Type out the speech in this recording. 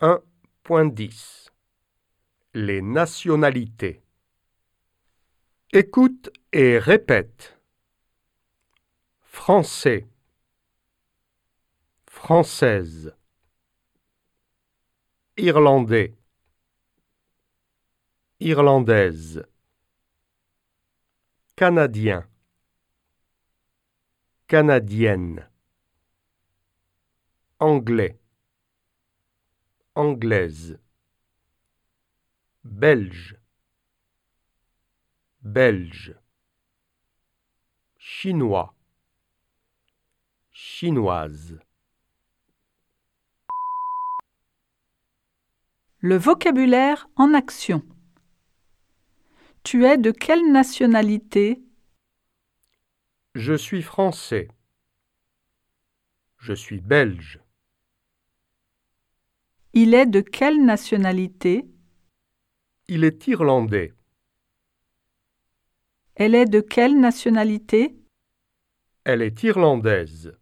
1.10 Les nationalités. Écoute et répète. Français. Française. Irlandais. Irlandaise. Canadien. Canadienne. Anglais Anglaise Belge Belge Chinois Chinoise Le vocabulaire en action. Tu es de quelle nationalité? Je suis français. Je suis belge. Il est de quelle nationalité? Il est irlandais. Elle est de quelle nationalité? Elle est irlandaise.